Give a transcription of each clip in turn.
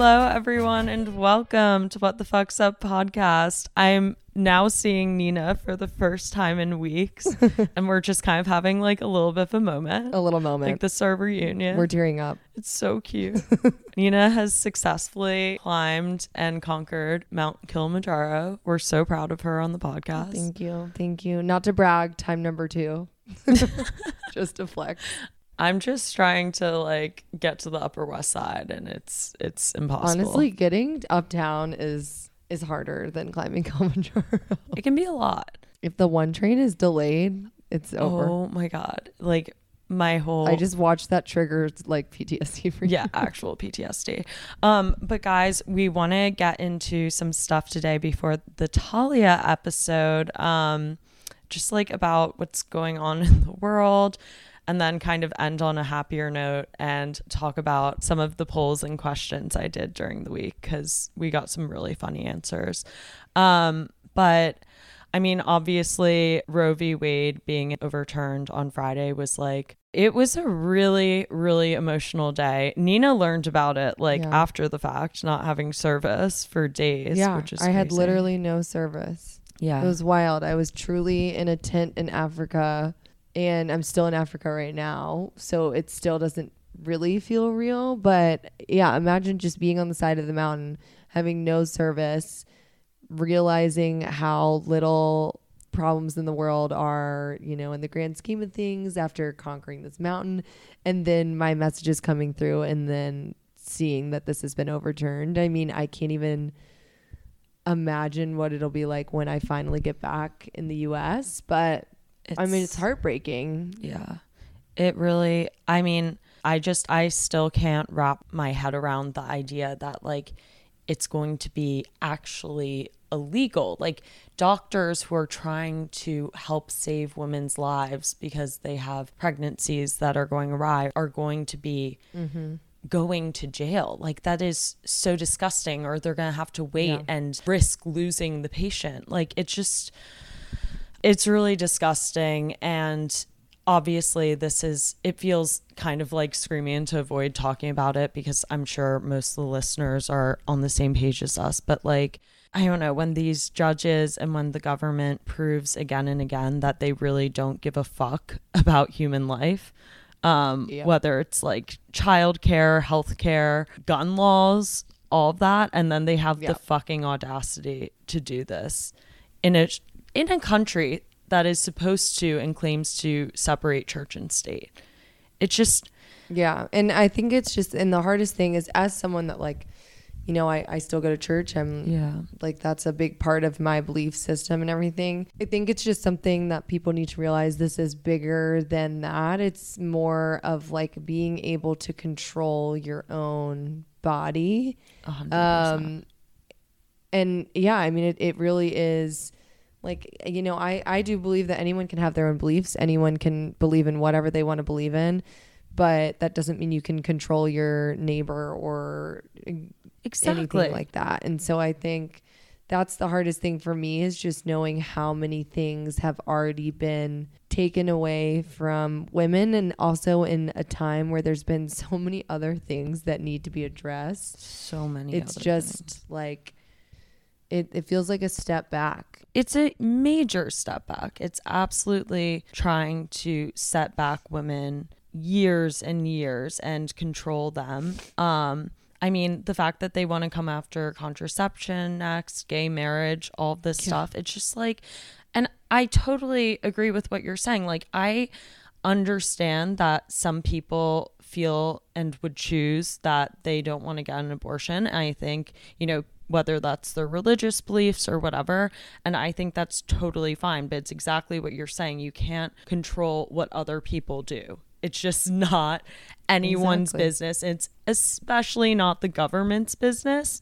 Hello, everyone, and welcome to What the Fuck's Up podcast. I'm now seeing Nina for the first time in weeks, and we're just kind of having like a little bit of a moment. A little moment. Like this our reunion. We're tearing up. It's so cute. Nina has successfully climbed and conquered Mount Kilimanjaro. We're so proud of her on the podcast. Thank you. Thank you. Not to brag, time number two. just to flex. I'm just trying to like get to the Upper West Side, and it's it's impossible. Honestly, getting uptown is is harder than climbing Kilimanjaro. it can be a lot. if the one train is delayed, it's over. Oh my god! Like my whole I just watched that trigger like PTSD for you. yeah actual ptsd um but guys we want to get into some stuff today before the talia episode um just like about what's going on in the world and then kind of end on a happier note and talk about some of the polls and questions i did during the week because we got some really funny answers um but I mean, obviously, Roe v. Wade being overturned on Friday was like, it was a really, really emotional day. Nina learned about it like Yeah. after the fact, not having service for days, Yeah, which is I had literally no service. yeah, It was wild. I was truly in a tent in Africa, and I'm still in Africa right now. So it still doesn't really feel real. But yeah, imagine just being on the side of the mountain, having no service, realizing how little problems in the world are, you know, in the grand scheme of things after conquering this mountain. And then my messages coming through, and then seeing that this has been overturned. I mean, I can't even imagine what it'll be like when I finally get back in the US, but I mean it's heartbreaking. Yeah. It really, I mean, I just, I still can't wrap my head around the idea that like it's going to be actually illegal. Like doctors who are trying to help save women's lives because they have pregnancies that are going awry are going to be mm-hmm. going to jail. Like that is so disgusting, or they're going to have to wait Yeah. and risk losing the patient. Like it's just, it's really disgusting and obviously this is it feels kind of like screaming to avoid talking about it because i'm sure most of the listeners are on the same page as us but like i don't know when these judges and when the government proves again and again that they really don't give a fuck about human life um Yeah. whether it's like childcare healthcare gun laws all of that and then they have Yeah. the fucking audacity to do this in a in a country that is supposed to and claims to separate church and state. It's just Yeah. And I think it's just and the hardest thing is as someone that like you know, I, I still go to church. I'm yeah. like that's a big part of my belief system and everything. I think it's just something that people need to realize this is bigger than that. It's more of like being able to control your own body. hundred percent. um and yeah i mean it, it really is like you know i i do believe that anyone can have their own beliefs anyone can believe in whatever they want to believe in but that doesn't mean you can control your neighbor or exactly. anything like that and so i think that's the hardest thing for me is just knowing how many things have already been taken away from women and also in a time where there's been so many other things that need to be addressed so many. it's just things. like it, it feels like a step back it's a major step back. It's absolutely trying to set back women years and years and control them. Um, I mean, the fact that they want to come after contraception next, gay marriage, all this stuff, it's just like, and I totally agree with what you're saying. Like, I understand that some people feel and would choose that they don't want to get an abortion. I think, you know, whether that's their religious beliefs or whatever. And I think that's totally fine. But it's exactly what you're saying. You can't control what other people do. It's just not anyone's Exactly. business. It's especially not the government's business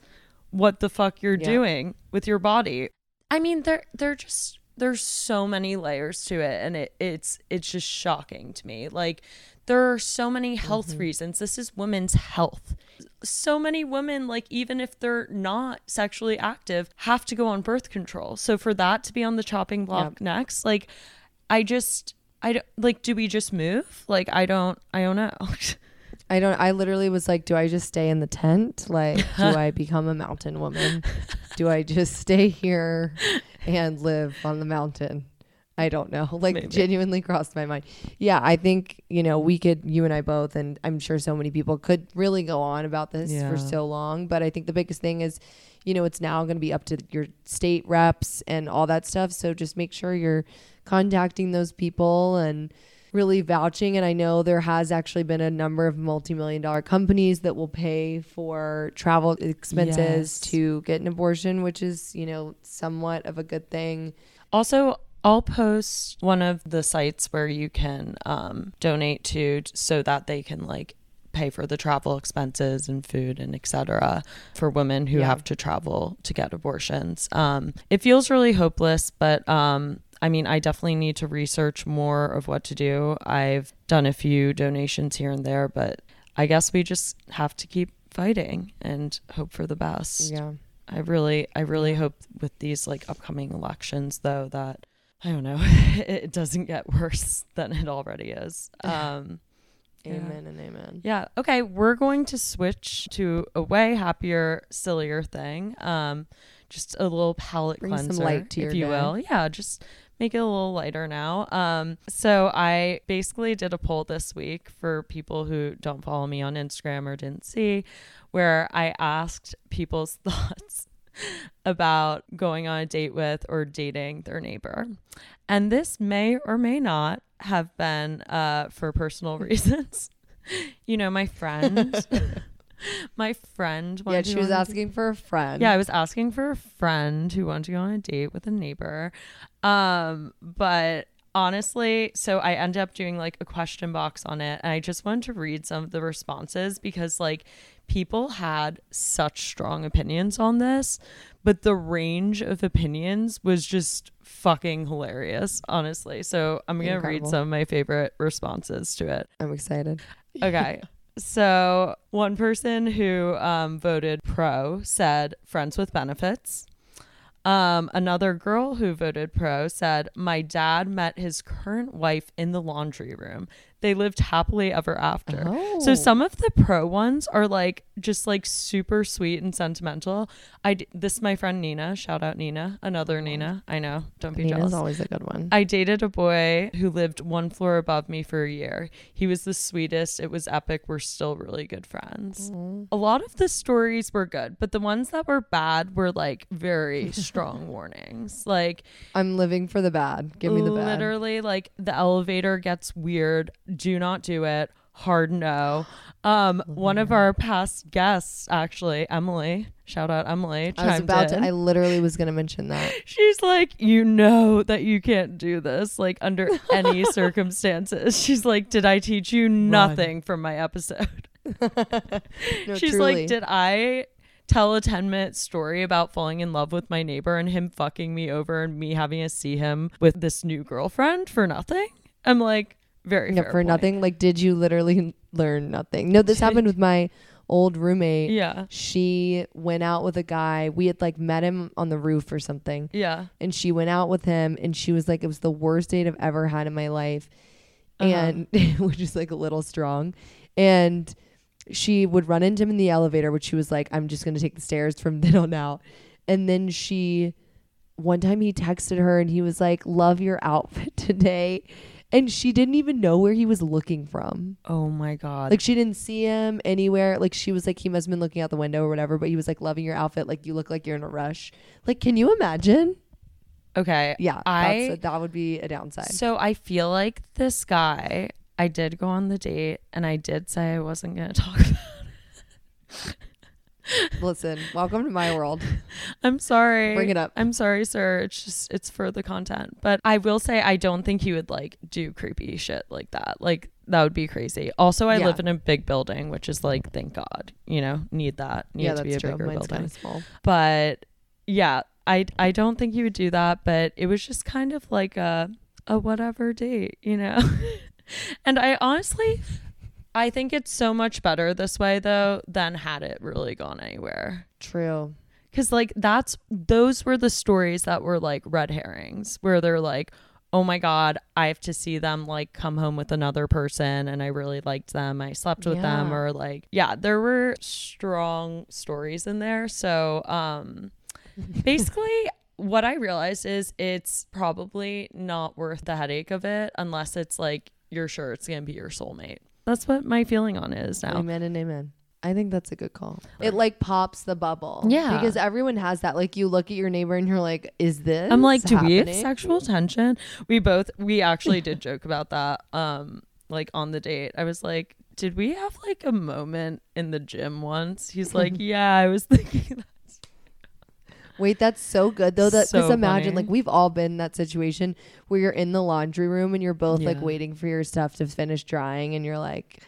what the fuck you're Yeah. doing with your body. I mean, there there just there's so many layers to it and it, it's it's just shocking to me. Like there are so many health mm-hmm. reasons. This is women's health. So many women, like even if they're not sexually active, have to go on birth control. So for that to be on the chopping block Yep. next, like I just I don't like do we just move? Like I don't I don't know. I don't. I literally was like, do I just stay in the tent? Like, do I become a mountain woman? do I just stay here and live on the mountain? I don't know. Like, Maybe. genuinely crossed my mind. Yeah, I think you know we could, you and I both, and I'm sure so many people could really go on about this Yeah. for so long. But I think the biggest thing is, you know, it's now going to be up to your state reps and all that stuff. So just make sure you're contacting those people and really vouching and I know there has actually been a number of multi-million dollar companies that will pay for travel expenses Yes. to get an abortion which is you know somewhat of a good thing Also, I'll post one of the sites where you can um, donate to so that they can like pay for the travel expenses and food and etc for women who Yeah. have to travel to get abortions. Um, it feels really hopeless, but um, I mean, I definitely need to research more of what to do. I've done a few donations here and there, but I guess we just have to keep fighting and hope for the best. yeah I really, I really hope with these like upcoming elections, though, that I don't know, it doesn't get worse than it already is. Um, Yeah. amen and amen yeah. Okay, we're going to switch to a way happier, sillier thing. Um, just a little palate Bring some cleanser, light to if you day. will. Yeah, just make it a little lighter now. Um, so I basically did a poll this week for people who don't follow me on Instagram or didn't see, where I asked people's thoughts about going on a date with or dating their neighbor. And this may or may not have been uh, for personal reasons. you know, my friend, my friend. yeah wanted to she was asking for a friend yeah, I was asking for a friend who wanted to go on a date with a neighbor. Um, but honestly, so I ended up doing like a question box on it and I just wanted to read some of the responses because like people had such strong opinions on this, but the range of opinions was just fucking hilarious, honestly. So I'm going to read some of my favorite responses to it. i'm excited Okay. So one person who um, voted pro said friends with benefits. Um, another girl who voted pro said, My dad met his current wife in the laundry room. They lived happily ever after. Oh. So some of the pro ones are like just like super sweet and sentimental. I d- this is my friend Nina. Shout out Nina. Another Nina. I know. Don't be Nina's jealous. always a good one I dated a boy who lived one floor above me for a year. He was the sweetest. It was epic. We're still really good friends. A lot of the stories were good, but the ones that were bad were like very strong warnings. Like i'm living for the bad give me the bad literally like the elevator gets weird. Do not do it. Hard no. Um one of our past guests actually, Emily, shout out Emily, i was about in. to i literally was gonna mention that She's like, you know that you can't do this, like under any circumstances. She's like, did I teach you nothing from my episode? No, She's truly. like, did I tell a 10 minute story about falling in love with my neighbor and him fucking me over and me having to see him with this new girlfriend for nothing? I'm like, very yeah, for point. nothing. Like, did you literally learn nothing? No, this happened with my old roommate. Yeah. She went out with a guy. We had like met him on the roof or something. Yeah. And she went out with him and she was like, it was the worst date I've ever had in my life. Uh-huh. And which is like a little strong. And she would run into him in the elevator, which she was like, I'm just gonna take the stairs from then on out. And then she one time he texted her and he was like, Love your outfit today. And she didn't even know where he was looking from. Oh my God. Like she didn't see him anywhere. Like she was like he must have been looking out the window or whatever, but he was like loving your outfit. Like you look like you're in a rush. Like can you imagine? okay. Yeah, I- that's a, that would be a downside. So I feel like this guy, I did go on the date and I did say I wasn't going to talk about Listen, welcome to my world. I'm sorry. Bring it up. I'm sorry, sir. It's just it's for the content. But I will say I don't think he would like do creepy shit like that. Like that would be crazy. Also, I Yeah. live in a big building, which is like thank God, you know, need that. Need yeah, to be a true. bigger Mine's building. small. But yeah, I I don't think he would do that, but it was just kind of like a a whatever date, you know. and I honestly I think it's so much better this way though than had it really gone anywhere. True. Cause like that's those were the stories that were like red herrings, where they're like, oh my God, I have to see them like come home with another person and I really liked them. I slept with them or like, yeah, there were strong stories in there. So, um, basically, what I realized is it's probably not worth the headache of it unless it's like you're sure it's going to be your soulmate. That's what my feeling on it is now. Amen and amen. I think that's a good call. It like pops the bubble. Yeah. Because everyone has that. Like you look at your neighbor and you're like, is this? I'm like, do we have sexual tension? We both, we actually did joke about that. Um, like on the date, I was like, did we have like a moment in the gym once? He's like, yeah, I was thinking that. Wait, that's so good though. That So just imagine funny. like we've all been in that situation where you're in the laundry room and you're both like waiting for your stuff to finish drying and you're like,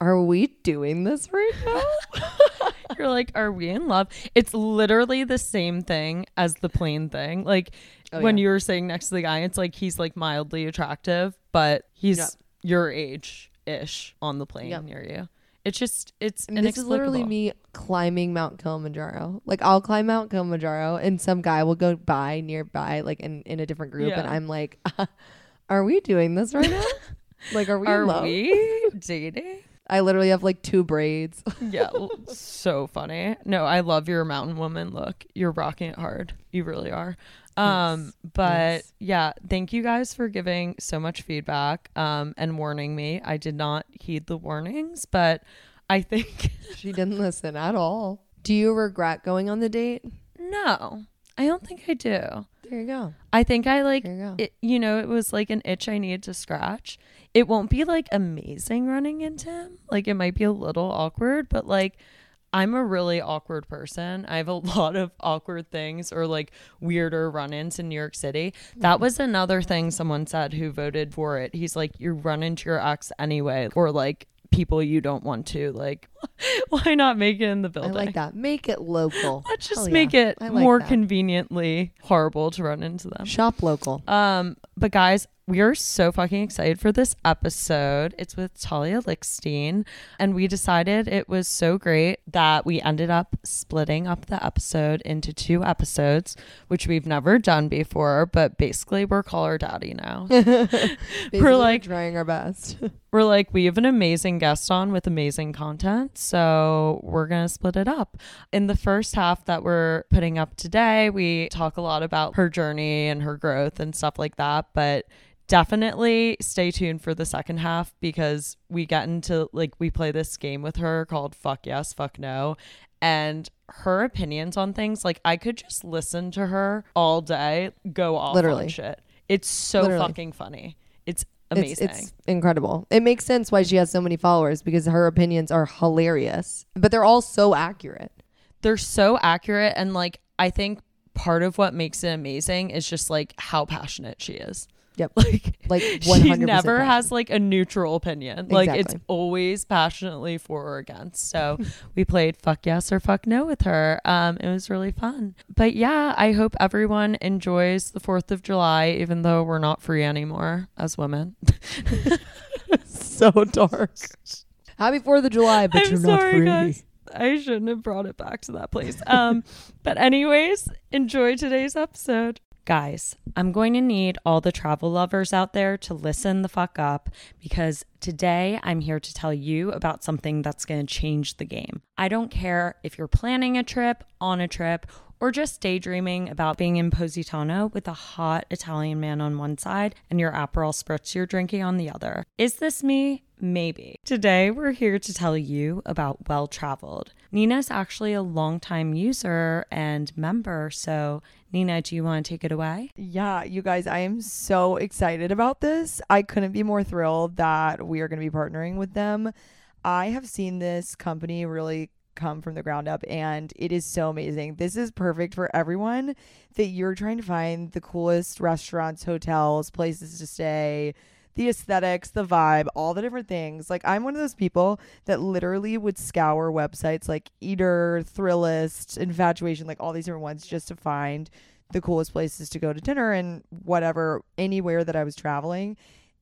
are we doing this right now? You're like, are we in love? It's literally the same thing as the plane thing. Like Oh, when yeah. you were saying next to the guy, it's like he's like mildly attractive, but he's Yep. your age ish on the plane Yep. near you. It's just, it's And this is literally me climbing Mount Kilimanjaro. Like I'll climb Mount Kilimanjaro and some guy will go by nearby, like in, in a different group, and I'm like, are we doing this right now? like, are we? Are we dating? I literally have like two braids. Yeah, so funny. No, I love your mountain woman look. You're rocking it hard. You really are. Um, but Thanks. yeah, thank you guys for giving so much feedback um and warning me. I did not heed the warnings, but I think she didn't listen at all. Do you regret going on the date? no. I don't think I do. There you go. I think I like you it you know, it was like an itch I needed to scratch. It won't be like amazing running into him. Like it might be a little awkward, but like I'm a really awkward person. I have a lot of awkward things or like weirder run ins in New York City. That was another thing someone said who voted for it. He's like, you run into your ex anyway, or like people you don't want to. Like, why not make it in the building? I like that. Make it local. Let's just Hell make yeah. it like more that. conveniently horrible to run into them. Shop local. Um, but guys, we are so fucking excited for this episode. It's with Talia Lickstein, and we decided it was so great that we ended up splitting up the episode into two episodes, which we've never done before. But basically, we're call her daddy now. we're like- trying our best. we're like, we have an amazing guest on with amazing content. So we're going to split it up. In the first half that we're putting up today, we talk a lot about her journey and her growth and stuff like that. But definitely stay tuned for the second half because we get into like, we play this game with her called Fuck Yes, Fuck No. And her opinions on things, like I could just listen to her all day, go off Literally. on shit. It's so Literally. fucking funny. It's It's, amazing. it's incredible. It makes sense why she has so many followers because her opinions are hilarious, but they're all so accurate. they're so accurate and like I think part of what makes it amazing is just like how passionate she is. Yep. Like Like she 100% never passionate. has like a neutral opinion. Like it's always passionately for or against. So we played fuck yes or fuck no with her. Um it was really fun. But yeah, I hope everyone enjoys the 4th of July even though we're not free anymore as women. so dark. Happy Fourth of July, but I'm you're not free. guys. I shouldn't have brought it back to that place. Um, but anyways, enjoy today's episode. Guys, I'm going to need all the travel lovers out there to listen the fuck up because today I'm here to tell you about something that's going to change the game. I don't care if you're planning a trip, on a trip, or just daydreaming about being in Positano with a hot Italian man on one side and your Aperol spritz you're drinking on the other. Is this me? Maybe. Today, we're here to tell you about Well Traveled. Nina's actually a longtime user and member, so Nina, do you want to take it away? Yeah, you guys, I am so excited about this. I couldn't be more thrilled that we are going to be partnering with them. I have seen this company really come from the ground up and it is so amazing. This is perfect for everyone that you're trying to find the coolest restaurants, hotels, places to stay, the aesthetics, the vibe, all the different things. Like I'm one of those people that literally would scour websites like Eater, Thrillist, Infatuation, like all these different ones just to find the coolest places to go to dinner and whatever anywhere that I was traveling.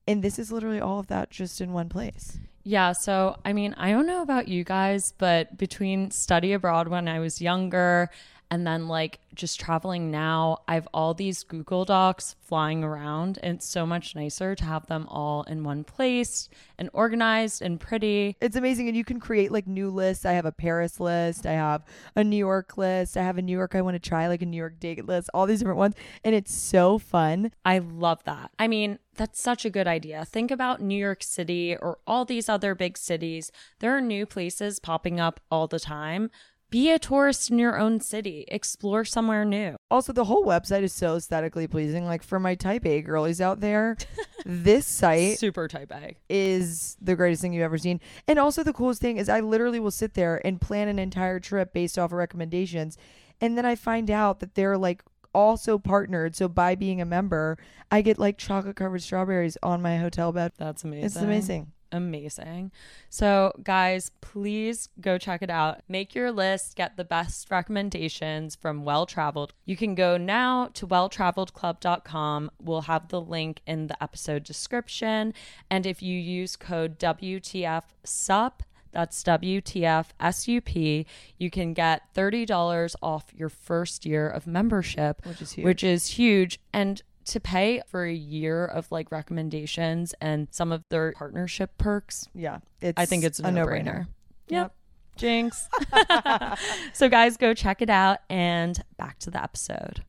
And this is literally all of that just in one place. Yeah, so I mean, I don't know about you guys, but between study abroad when I was younger And then, like, just traveling now, I have all these Google Docs flying around, and it's so much nicer to have them all in one place and organized and pretty. It's amazing. And you can create like new lists. I have a Paris list. I have a New York list. I have a New York I want to try, like a New York date list, all these different ones. And it's so fun. I love that. I mean, that's such a good idea. Think about New York City or all these other big cities. There are new places popping up all the time. Be a tourist in your own city, explore somewhere new. Also, the whole website is so aesthetically pleasing. Like for my type A girlies out there, this site Super type A. is the greatest thing you've ever seen. And also the coolest thing is I literally will sit there and plan an entire trip based off of recommendations. And then I find out that they're like also partnered. So by being a member, I get like chocolate covered strawberries on my hotel bed. That's amazing. It's amazing. Amazing. So, guys, please go check it out. Make your list, get the best recommendations from Well Traveled. You can go now to welltraveledclub.com. We'll have the link in the episode description. And if you use code WTFSUP, that's WTF SUP, you can get $30 off your first year of membership, Which is huge. which is huge. And to pay for a year of like recommendations and some of their partnership perks, Yeah. It's I think it's a, a no brainer. Yep. Jinx. so, guys, go check it out and back to the episode.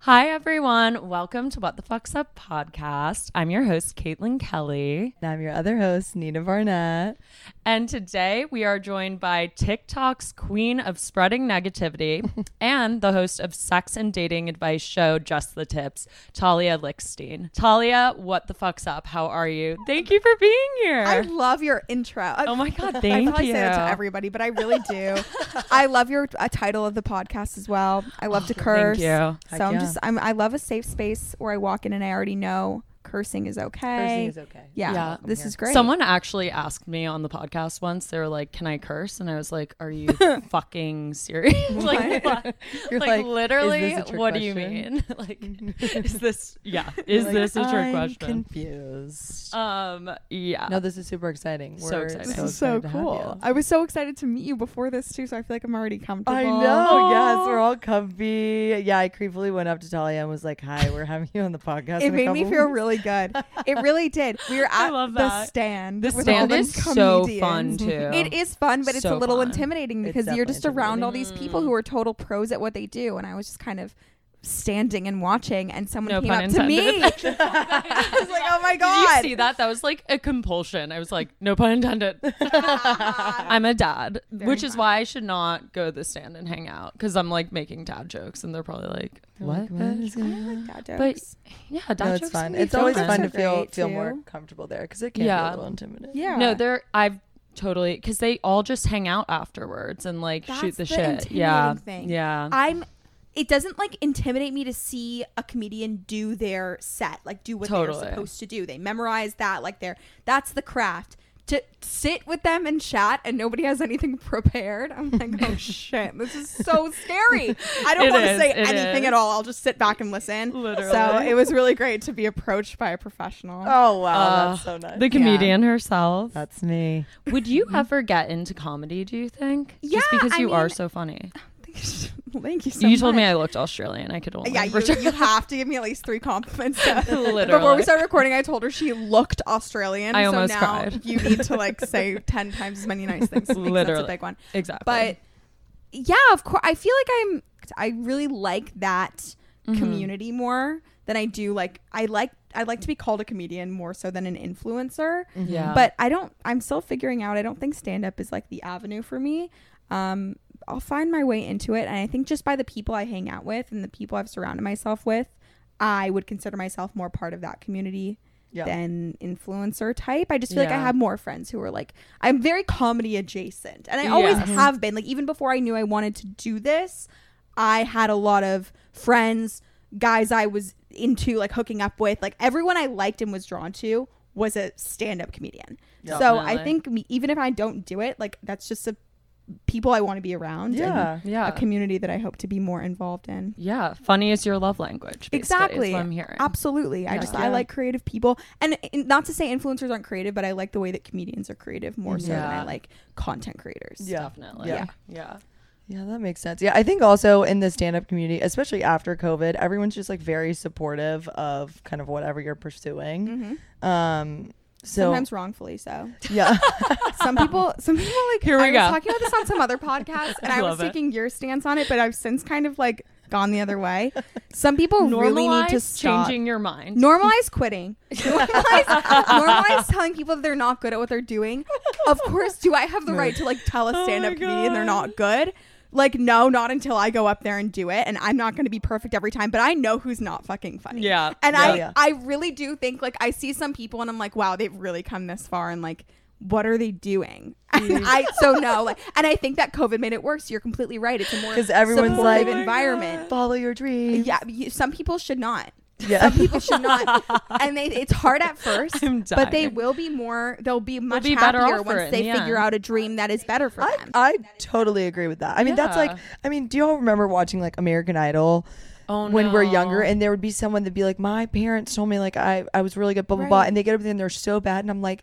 Hi, everyone. Welcome to What the Fuck's Up podcast. I'm your host, Caitlin Kelly. And I'm your other host, Nina Barnett. And today we are joined by TikTok's queen of spreading negativity and the host of sex and dating advice show Just the Tips, Talia Lickstein. Talia, what the fuck's up? How are you? Thank you for being here. I love your intro. oh my God, Thank you. I say that to everybody, but I really do. I love your uh, title of the podcast as well. I love to curse. Thank you. Heck So I'm yeah. just I'm I love a safe space where I walk in and I already know cursing is okay. Cursing is okay. yeah, Yeah. this here. is great. Someone actually asked me on the podcast once. They were like, "Can I curse?" And I was like, "Are you fucking serious? like. You're like, like, literally, "Is this a trick what do you mean? like, is this? Yeah, is Like, this a trick I'm question? Confused. um, yeah. no, this is super exciting. So We're exciting. this so is so excited to cool. I was so excited to meet you before this too, so I feel like I'm already comfortable. I know. Yes, we're all comfy. Yeah, I creepily went up to Talia and was like, "Hi, we're having you on the podcast." It in a made me feel weeks." really good. It really did. We were I at love the stand. the stand is so fun too. It is fun, but it's So a little fun. intimidating It's because you're just around all these people who mm. are total pros at what they do, and I was just kind of standing and watching, and someone No came pun up to me. I was like, "Oh my Did god!" you see that? That was like a compulsion. I was like, no pun intended. I'm a dad, Very which is why I should not go to the stand and hang out because I'm like making dad jokes, and they're probably like, "What?" What is I like dad But yeah, dad No, jokes. it's can fun. It's always Jokes fun to feel great, feel more comfortable there because it can Yeah. be a little intimidating. yeah. No, they're I've totally because they all just hang out afterwards and like shoot the, the shit. Yeah, thing. yeah. I'm. It doesn't like intimidate me to see a comedian do their set, like do what Totally. they're supposed to do. They memorize that, like they're that's the craft. To sit with them and chat and nobody has anything prepared, I'm like, oh shit, this is so scary. I don't want to say anything is. at all. I'll just sit back and listen. Literally. So it was really great to be approached by a professional. Oh wow, Uh, that's so nice. the comedian herself. that's me. Would you ever get into comedy? Do you think? Yeah, just because I you are so funny. Thank you so you told me. I looked Australian. I could only. Yeah, you, you have to give me at least three compliments. Literally. Before we started recording, I told her she looked Australian. I so almost now cried. you need to like say ten times as many nice things. to me, 'cause that's Literally. a big one. exactly. But yeah, of course, I feel like I'm. I really like that Mhm. community more than I do like. I like. I like to be called a comedian more so than an influencer. Yeah. But I don't. I'm still figuring out. I don't think stand up is like the avenue for me. Um, I'll find my way into it, and I think just by the people I hang out with and the people I've surrounded myself with, I would consider myself more part of that community Yeah. than influencer type. I just feel like I have more friends who are like I'm very comedy adjacent, and I always Yes. have been. Like even before I knew I wanted to do this, I had a lot of friends, guys I was into, like hooking up with. Like everyone I liked and was drawn to was a stand-up comedian. Yeah. So I think me, even if I don't do it, like that's just a people I want to be around. and Yeah. yeah. a community that I hope to be more involved in. yeah. Funny is your love language. Exactly. Is what I'm hearing. Absolutely. I just Yeah. I like creative people, and and not to say influencers aren't creative, but I like the way that comedians are creative more so than I like content creators. Yeah. Definitely. Yeah. Yeah. Yeah, that makes sense. Yeah, I think also in the stand up community, especially after COVID, everyone's just like very supportive of kind of whatever you're pursuing. Mhm. Um, so Sometimes wrongfully so. yeah, Some people, some people like. Here we I go. was talking about this on some other podcast, and I I, was love it. taking your stance on it, but I've since kind of like gone the other way. Some people really need to Normalize stop. changing your mind. Normalize quitting. Normalize, normalize telling people that they're not good at what they're doing. Of course, do I have the right to like tell a Oh stand-up my comedian they're not good? Like, no, not until I go up there and do it, and I'm not going to be perfect every time. But I know who's not fucking funny. Yeah. and Yeah. I, Yeah. I really do think like I see some people, and I'm like, wow, they've really come this far, and like, what are they doing? Mm. I so no, like, and I think that COVID made it worse. You're completely right. It's a more 'Cause everyone's supportive like- environment. follow your dreams. Yeah, you, some people should not. Yeah. Some people should not, and they, it's hard at first, I'm but they will be more. They'll be much be better happier off once it they the figure end. out a dream that is better for I, them. I totally agree with that. I mean, that's like, I mean, do y'all remember watching like American Idol? Oh, when we're younger and there would be someone that'd be like my parents told me like i i was really good blah blah blah and they get up there and they're so bad and i'm like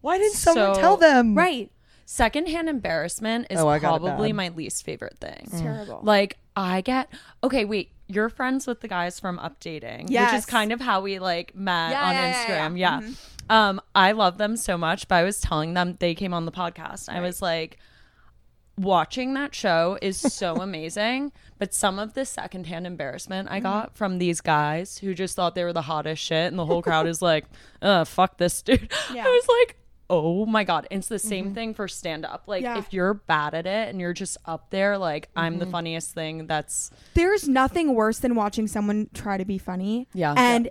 why didn't someone tell them right? Secondhand embarrassment is Oh, I got it probably my least favorite thing. It's mm. terrible. Like I get okay, wait, you're friends with the guys from Updating, which is kind of how we like met Yeah, on yeah, Instagram. yeah. Yeah. Um, I love them so much, but I was telling them they came on the podcast. I was like, watching that show is so amazing, but some of the secondhand embarrassment I got from these guys who just thought they were the hottest shit, and the whole crowd is like, uh, fuck this dude. Yeah. I was like, oh my god it's the same mm-hmm. thing for stand up like Yeah. if you're bad at it and you're just up there like i'm the mm-hmm. funniest thing that's There's nothing worse than watching someone try to be funny. Yeah. and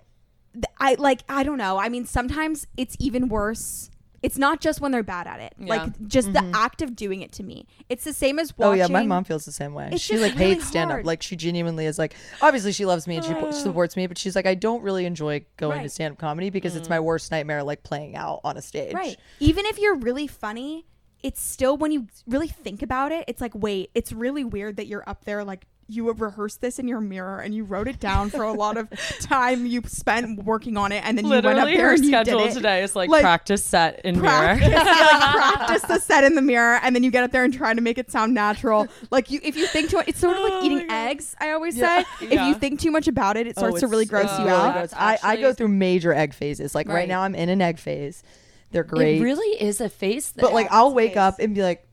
th- I like. I don't know. I mean, sometimes it's even worse. It's not just when they're bad at it. Yeah. Like just the mm-hmm. act of doing it to me. It's the same as watching. Oh yeah, my mom feels the same way. It's she just like really hates stand up. Like she genuinely is like obviously she loves me and she po- supports me, but she's like I don't really enjoy going to stand up comedy because it's mm. my worst nightmare like playing out on a stage. Right. Even if you're really funny, it's still when you really think about it, it's like, wait, it's really weird that you're up there like you have rehearsed this in your mirror and you wrote it down for a lot of time you spent working on it and then you went up literally there her and you did schedule it. today is like, Like, practice set in practice, mirror like practice the set in the mirror and then you get up there and try to make it sound natural. Like you if you think too much it's sort of like Oh eating eggs, I always Yeah. say. If you think too much about it, it Oh, starts to oh, really gross so you out. gross. I, I go through major egg phases. Like right, Right. now I'm in an egg phase. They're great. it really is a phase. thing but like I'll wake phase. up and be like "Ooh,"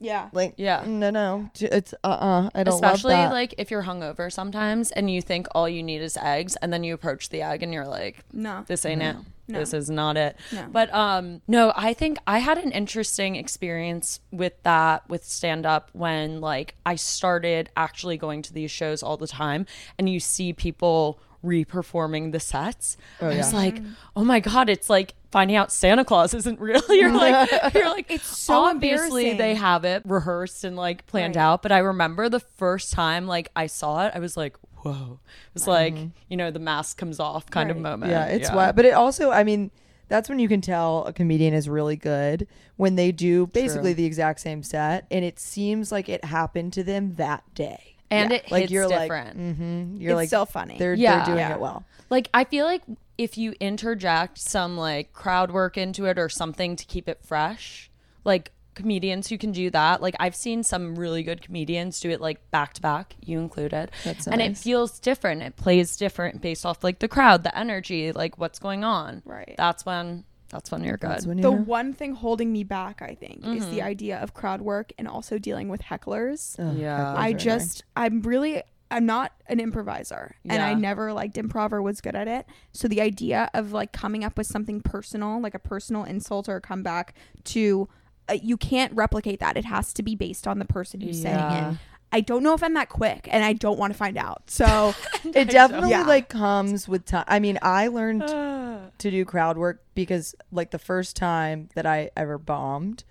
Yeah. like Yeah. no no it's uh uh I don't especially love that. like if you're hungover sometimes and you think all you need is eggs and then you approach the egg and you're like No. this ain't it No. this is not it No. but um no i think i had an interesting experience with that with stand up when like i started actually going to these shows all the time and you see people re-performing the sets. Oh, I was yeah. like oh my god it's like finding out santa claus isn't real. You're like you're like It's so obviously they have it rehearsed and like planned Right. out but i remember the first time like i saw it i was like whoa. It was like mm-hmm. you know the mask comes off kind of moment. Yeah it's wild. But it also I mean that's when you can tell a comedian is really good when they do basically True. the exact same set and it seems like it happened to them that day and Yeah. it like hits you're different like mm-hmm, you're It's like still funny. they're Yeah. they're doing Yeah. it well like i feel like if you interject some like crowd work into it or something to keep it fresh like comedians who can do that like i've seen some really good comedians do it like back to back you included That's and it feels different it plays different based off like the crowd the energy like what's going on Right. that's when that's when you're good That's when you the know. one thing holding me back, I think, is Mm-hmm. the idea of crowd work and also dealing with hecklers. Ugh, Yeah. hecklers I are just, I'm really, I'm not an improviser, and I never liked improv or was good at it. So the idea of like coming up with something personal, like a personal insult or a comeback, to uh, you can't replicate that. It has to be based on the person who's saying it. I don't know if I'm that quick, and I don't want to find out. So it definitely Yeah. like comes with time i mean i learned to do crowd work because like the first time that i ever bombed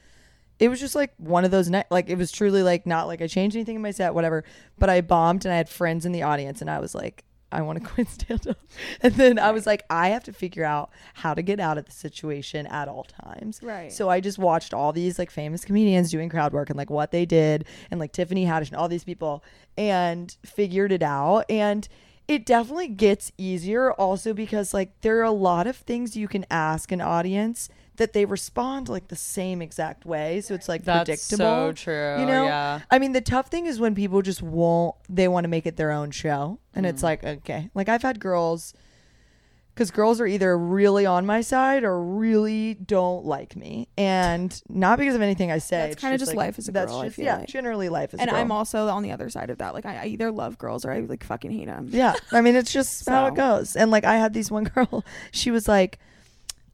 it was just like one of those nights like it was truly like not like i changed anything in my set whatever but i bombed and i had friends in the audience and i was like i want to quit stand up and then i was like i have to figure out how to get out of the situation at all times. Right. so i just watched all these like famous comedians doing crowd work and like what they did and like tiffany haddish and all these people and figured it out. And it definitely gets easier also because like there are a lot of things you can ask an audience that they respond like the same exact way. So it's like predictable. That's predictable. so true. You know? Yeah. I mean, the tough thing is when people just won't, they want to make it their own show. And Mm. it's like, okay. Like I've had girls, because girls are either really on my side or really don't like me. And not because of anything I say. That's it's kinda just like- life as a that's girl, I just- feel yeah, like. generally life as and a girl. I'm also on the other side of that. Like I, I either love girls or I like fucking hate them. Yeah, I mean it's just how it goes. And like I had these one girl, she was like,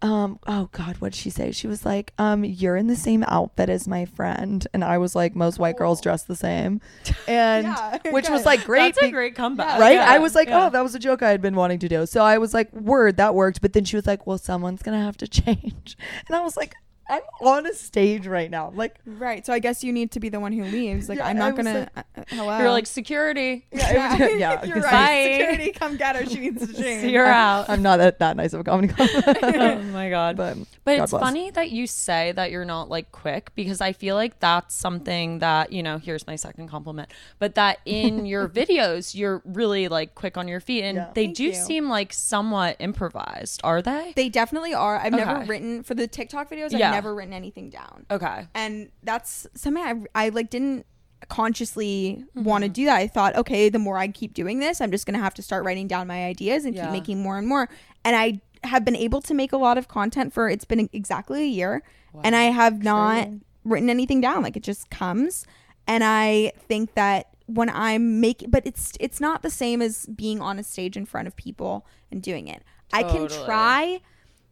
um, oh God, what did she say? She was like, um, you're in the same outfit as my friend, and I was like, most white girls dress the same, and Yeah, which was like great, That's a great comeback. right? Yeah. I was like, Yeah. oh, that was a joke I had been wanting to do. So I was like, word, that worked. But then she was like, well, someone's gonna have to change, and I was like, I'm on a stage right now, like. Right. So I guess you need to be the one who leaves. Like Yeah, I'm not gonna. uh, uh, hello. You're like security. Yeah, it was- yeah, You're right. Bye. Security, come get her. She needs to change. See her out. I'm not that, that nice of a comedy club. oh my god. but But God it's bless. funny that you say that you're not like quick because I feel like that's something that, you know, here's my second compliment, but that in your videos, you're really like quick on your feet and Yeah. they Thank do you. seem like somewhat improvised, are they? They definitely are. I've never written for the TikTok videos. Yeah. I've never written anything down. Okay. and that's something I, I like didn't consciously Mm-hmm. want to do that. I thought, okay, the more I keep doing this, I'm just gonna have to start writing down my ideas and Yeah. keep making more and more. And I have been able to make a lot of content for it's been exactly a year, and I have not written anything down. Like it just comes, and I think that when I'm making, but it's it's not the same as being on a stage in front of people and doing it. I can try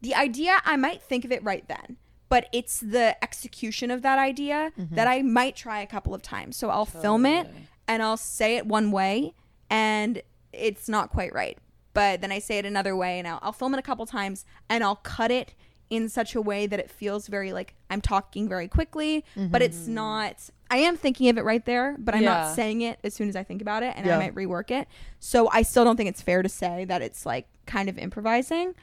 the idea i might think of it right then but it's the execution of that idea that i might try a couple of times. So i'll film it and i'll say it one way and it's not quite right. But then i say it another way and i'll, I'll film it a couple of times and i'll cut it in such a way that it feels very like i'm talking very quickly but it's not i am thinking of it right there but i'm Yeah. not saying it as soon as i think about it and Yeah. i might rework it. So i still don't think it's fair to say that it's like kind of improvising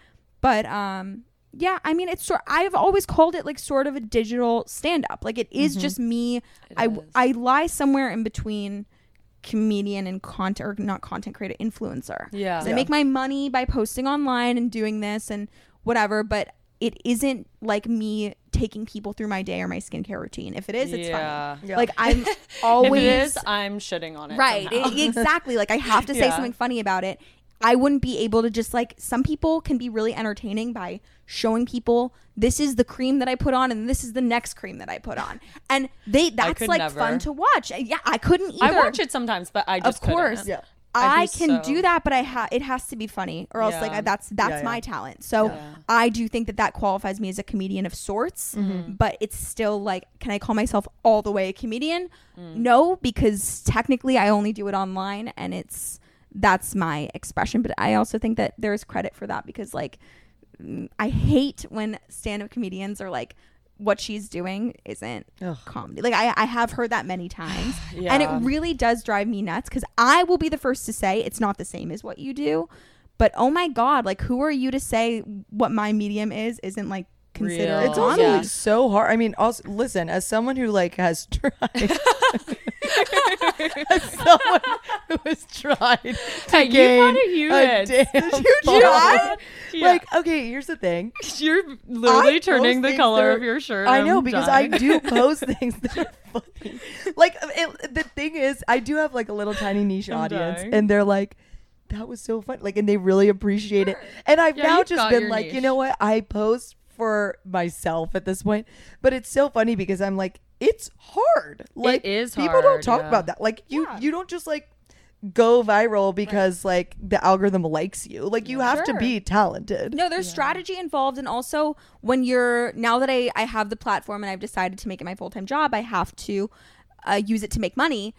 but um yeah i mean it's sort i've always called it like sort of a digital stand up like it is mm-hmm. just me i is. i lie somewhere in between comedian and content or not content creator influencer Yeah, i make my money by posting online and doing this and whatever but it isn't like me taking people through my day or my skincare routine if it is it's Yeah. funny Yeah. like i'm If always it is, I'm shitting on it. right somehow. e- exactly like i have to say Yeah. something funny about it i wouldn't be able to just like some people can be really entertaining by showing people this is the cream that i put on and this is the next cream that i put on and they that's like never. fun to watch yeah i couldn't either I watch it sometimes, but I just of course couldn't. Yeah. I can so- do that, but I ha- it has to be funny, or else Yeah. like that's that's Yeah, my talent. So Yeah. I do think that that qualifies me as a comedian of sorts, Mm-hmm. but it's still like, can I call myself all the way a comedian? Mm. No, because technically I only do it online, and it's that's my expression. But I also think that there's credit for that because like mm, I hate when stand-up comedians are like. What she's doing isn't Ugh. comedy. Like I, I have heard that many times, and it really does drive me nuts because I will be the first to say it's not the same as what you do. But oh my god, like who are you to say what my medium is isn't like considered Real. It's also Yeah. so hard. I mean, also listen, as someone who like has tried, as someone who has tried to Hey, you gain found a unit. damn Did you following. try? Yeah. Like, okay, here's the thing. You're literally I turning the color that of your shirt. I know I'm because I do post things that are funny. Like, it, the thing is, I do have like a little tiny niche I'm audience, dying. and they're like. That was so fun. Like, and they really appreciate it. And I've Yeah, now just been your like, you know what? I post for myself at this point. But it's so funny because I'm like, it's hard. Like is people don't talk yeah. about that. Like you Yeah. you don't just like go viral because like the algorithm likes you. Like you have to be talented. No, there's strategy involved, and also when you're now that I I have the platform and I've decided to make it my full time job, I have to uh, use it to make money.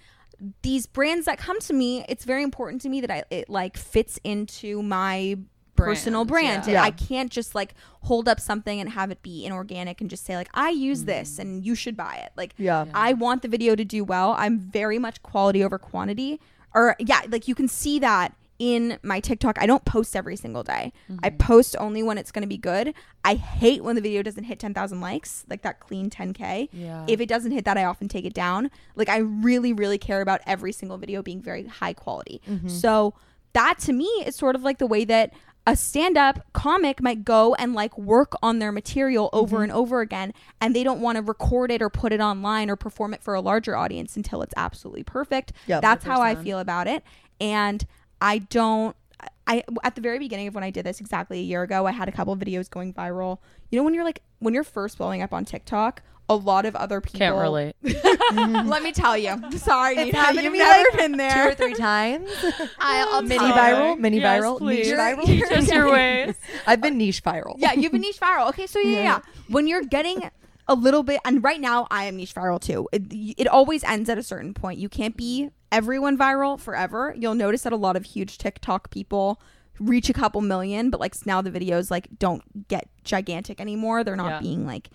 These brands that come to me, it's very important to me that I it like fits into my personal Brand, brand. yeah. Yeah. I can't just like hold up something and have it be inorganic and just say like I use this and you should buy it. Like Yeah. I want the video to do well. I'm very much quality over quantity. Or yeah, like you can see that in my TikTok. I don't post every single day. I mm-hmm. post only when it's going to be good. I hate when the video doesn't hit 10,000 likes, like that clean 10k. Yeah. If it doesn't hit that, I often take it down. Like I really really care about every single video being very high quality. Mm-hmm. So that to me is sort of like the way that a stand-up comic might go and like work on their material over Mm-hmm. and over again and they don't want to record it or put it online or perform it for a larger audience until it's absolutely perfect Yep. that's how i feel about it and i don't I at the very beginning of when I did this exactly a year ago, I had a couple of videos going viral. You know when you're like when you're first blowing up on TikTok, a lot of other people Can't relate. Let me tell you. Sorry, It's Nina, happened you've me, never like, been Two there. or three times. I, will Mini tell you. viral, mini Yes, viral, please. niche viral. You're- Just your ways. I've been niche viral. yeah, you've been niche viral. Okay, so yeah, yeah, yeah. When you're getting a little bit, and right now I am niche viral too. It, it always ends at a certain point. You can't be everyone viral forever. You'll notice that a lot of huge TikTok people reach a couple million, but like now the videos like don't get gigantic anymore. They're not Yeah. being like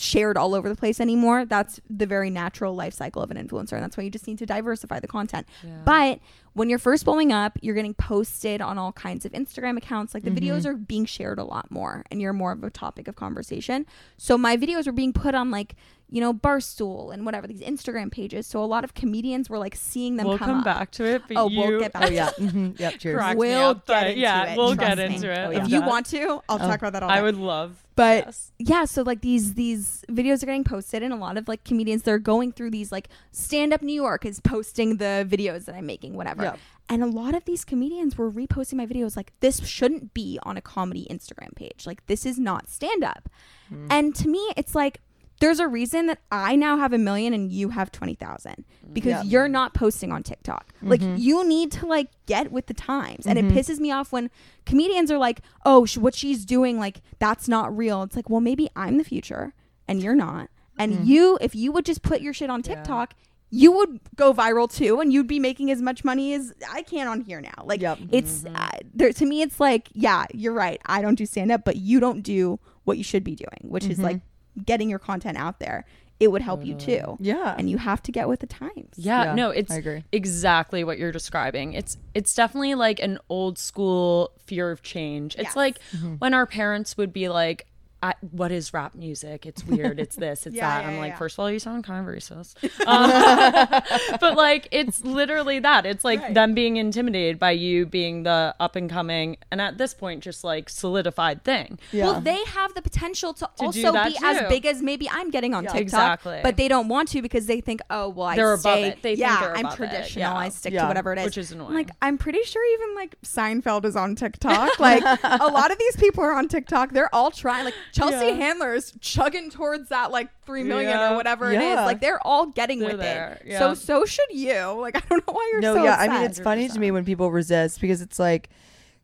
shared all over the place anymore. That's the very natural life cycle of an influencer, and that's why you just need to diversify the content. But when you're first blowing up, you're getting posted on all kinds of Instagram accounts. Like the videos are being shared a lot more, and you're more of a topic of conversation. So my videos were being put on like you know Barstool and whatever these Instagram pages. So a lot of comedians were like seeing them we'll come, come, back to it. Oh, you we'll get back. Oh yeah. hmm Yep. Cheers. We'll get into yeah, it. we'll get me. into it. Oh, If you want to, I'll talk about that all I day. would love. But yes. yeah, so like these these videos are getting posted, and a lot of like comedians they're going through these like stand up New York is posting the videos that I'm making, whatever. Yeah. And a lot of these comedians were reposting my videos like this shouldn't be on a comedy Instagram page. Like this is not stand up. Hmm. And to me, it's like there's a reason that I now have a million and you have 20,000 mm-hmm. because Yeah. you're not posting on TikTok. Like mm-hmm. you need to like get with the times. And it mm-hmm. pisses me off when comedians are like, "Oh, sh- what she's doing like that's not real." It's like, "Well, maybe I'm the future and you're not." And you if you would just put your shit on Yeah. TikTok, you would go viral too and you'd be making as much money as I can on here now. Like Yep. it's uh, there to me it's like, yeah, you're right. I don't do stand up, but you don't do what you should be doing, which is like getting your content out there. It would help you too. Yeah. And you have to get with the times. Yeah, Yeah, no, it's I agree. exactly what you're describing. It's it's definitely like an old school fear of change. It's Yes. like Mm-hmm. when our parents would be like, I, "What is rap music? It's weird. It's this. It's Yeah, that." yeah, I'm like, yeah. first of all, you sound kind of racist, um, but like it's literally that. It's like Right. them being intimidated by you being the up and coming, and at this point, just like solidified thing. yeah. Well, they have the potential to, do also that be as big as maybe I'm getting on TikTok, Exactly. but they don't want to because they think, oh, well, I They're above stay, it. They think yeah, they're I'm above it. traditional. Yeah. I stick Yeah. to whatever it is. Which is I'm annoying. Like, I'm pretty sure even like Seinfeld is on TikTok. like, a lot of these people are on TikTok. They're all trying. Like, Chelsea Yeah. Handler is chugging towards that like three million Yeah. or whatever it is. Like, they're all getting They're with there. it. Yeah. So, so should you. Like, I don't know why you're no, so yeah. upset. I mean, it's funny to me when people resist because it's like,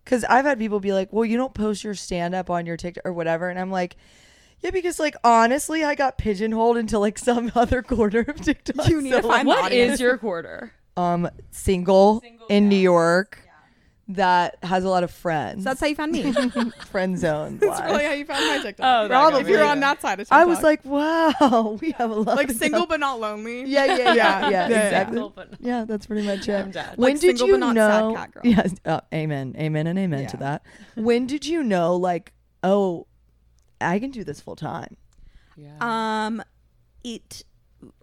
because I've had people be like, "Well, you don't post your stand up on your TikTok or whatever," and I'm like. Yeah, because like honestly, I got pigeonholed into like some other corner of TikTok. You need to find like, What audience. is your quarter? um single, in New York that has a lot of friends. So that's how you found me. friend zone. That's really how you found my TikTok. Oh, that Probably. if you're yeah. on that side of TikTok. I was like, wow, we have a lot. like of single but not lonely. Yeah, yeah, yeah, yeah, Yeah. exactly. Well, Yeah, that's pretty much it. I'm dead. When Like did single you but not sad know? cat girl. Yes. Oh, amen. Amen and amen to that. When did you know? Like, oh, I can do this full time. Yeah. Um, it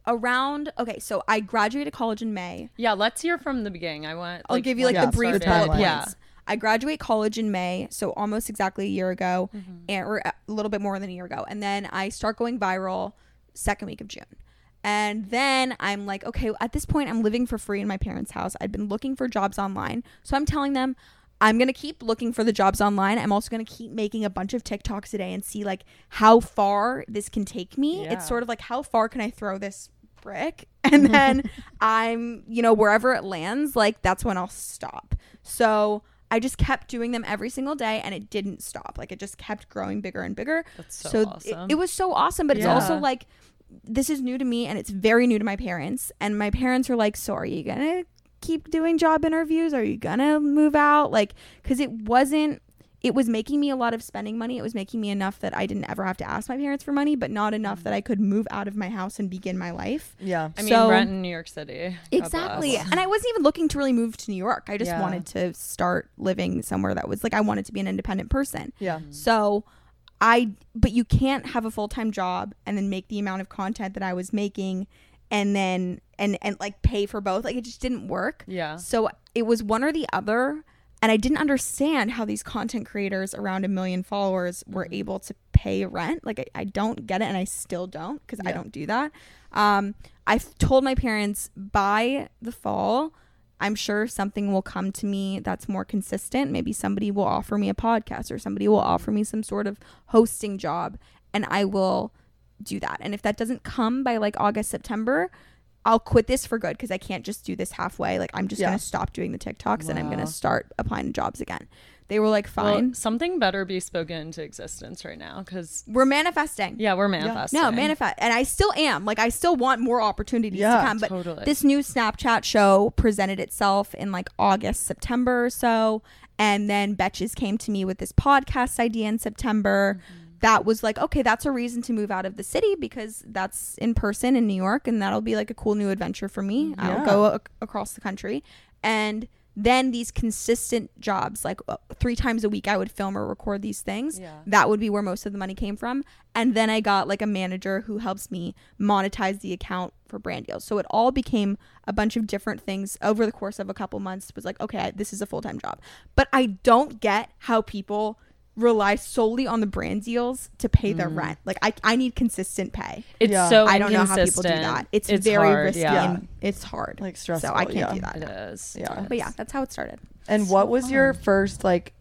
around okay. So I graduated college in May. yeah, let's hear from the beginning. I want. I'll give you like Yeah, the brief bullet points. Yeah. I graduate college in May, so almost exactly a year ago, Mm-hmm. and or a little bit more than a year ago. And then I start going viral second week of June. And then I'm like, okay, at this point, I'm living for free in my parents' house. I'd been looking for jobs online. So I'm telling them, I'm going to keep looking for the jobs online. I'm also going to keep making a bunch of TikToks a day and see like how far this can take me. Yeah. It's sort of like, how far can I throw this brick? And then I'm, you know, wherever it lands, like that's when I'll stop. So I just kept doing them every single day and it didn't stop. Like it just kept growing bigger and bigger. That's so it- awesome. It, was so awesome, but it's also like this is new to me and it's very new to my parents. And my parents are like, "So are you gonna keep doing job interviews? Are you gonna move out?" Like, because it wasn't. It was making me a lot of spending money. It was making me enough that I didn't ever have to ask my parents for money, but not enough that I could move out of my house and begin my life. Yeah. I mean, So- rent in New York City. Exactly. And I wasn't even looking to really move to New York. I just Yeah. wanted to start living somewhere that was like I wanted to be an independent person. Yeah. So I but you can't have a full-time job and then make the amount of content that I was making and then and and like pay for both. Like it just didn't work. Yeah. So it was one or the other. and I didn't understand how these content creators around a million followers were able to pay rent. Like I, I don't get it, and I still don't because I don't do that. Um, I've told my parents by the fall. I'm sure something will come to me that's more consistent. Maybe somebody will offer me a podcast or somebody will offer me some sort of hosting job and I will do that. And if that doesn't come by like August, September, I'll quit this for good because I can't just do this halfway. Like I'm just Yeah. going to stop doing the TikToks and I'm gonna start applying to jobs again. They were like, Well, fine. something better be spoken into existence right now because we're manifesting. yeah, we're manifesting. No, manifest. And I still am. Like I still want more opportunities Yeah, to come. But totally. this new Snapchat show presented itself in like August, September or so. And then Betches came to me with this podcast idea in September. Mm-hmm. That was like, okay, that's a reason to move out of the city because that's in person in New York and that'll be like a cool new adventure for me. I'll go ac- across the country. And then these consistent jobs, like uh, three times a week, I would film or record these things. Yeah. That would be where most of the money came from. And then I got like a manager who helps me monetize the account for brand deals. So it all became a bunch of different things over the course of a couple months. Was like, okay, I, this is a full time job. But I don't get how people rely solely on the brand deals to pay their mm. rent. Like I, I need consistent pay. It's Yeah. so I don't know how people do inconsistent. that. It's, very hard, risky Yeah, and it's hard. Like stressful, So I can't yeah. do that. it is. Yeah. But yeah, that's how it started. And what was your first like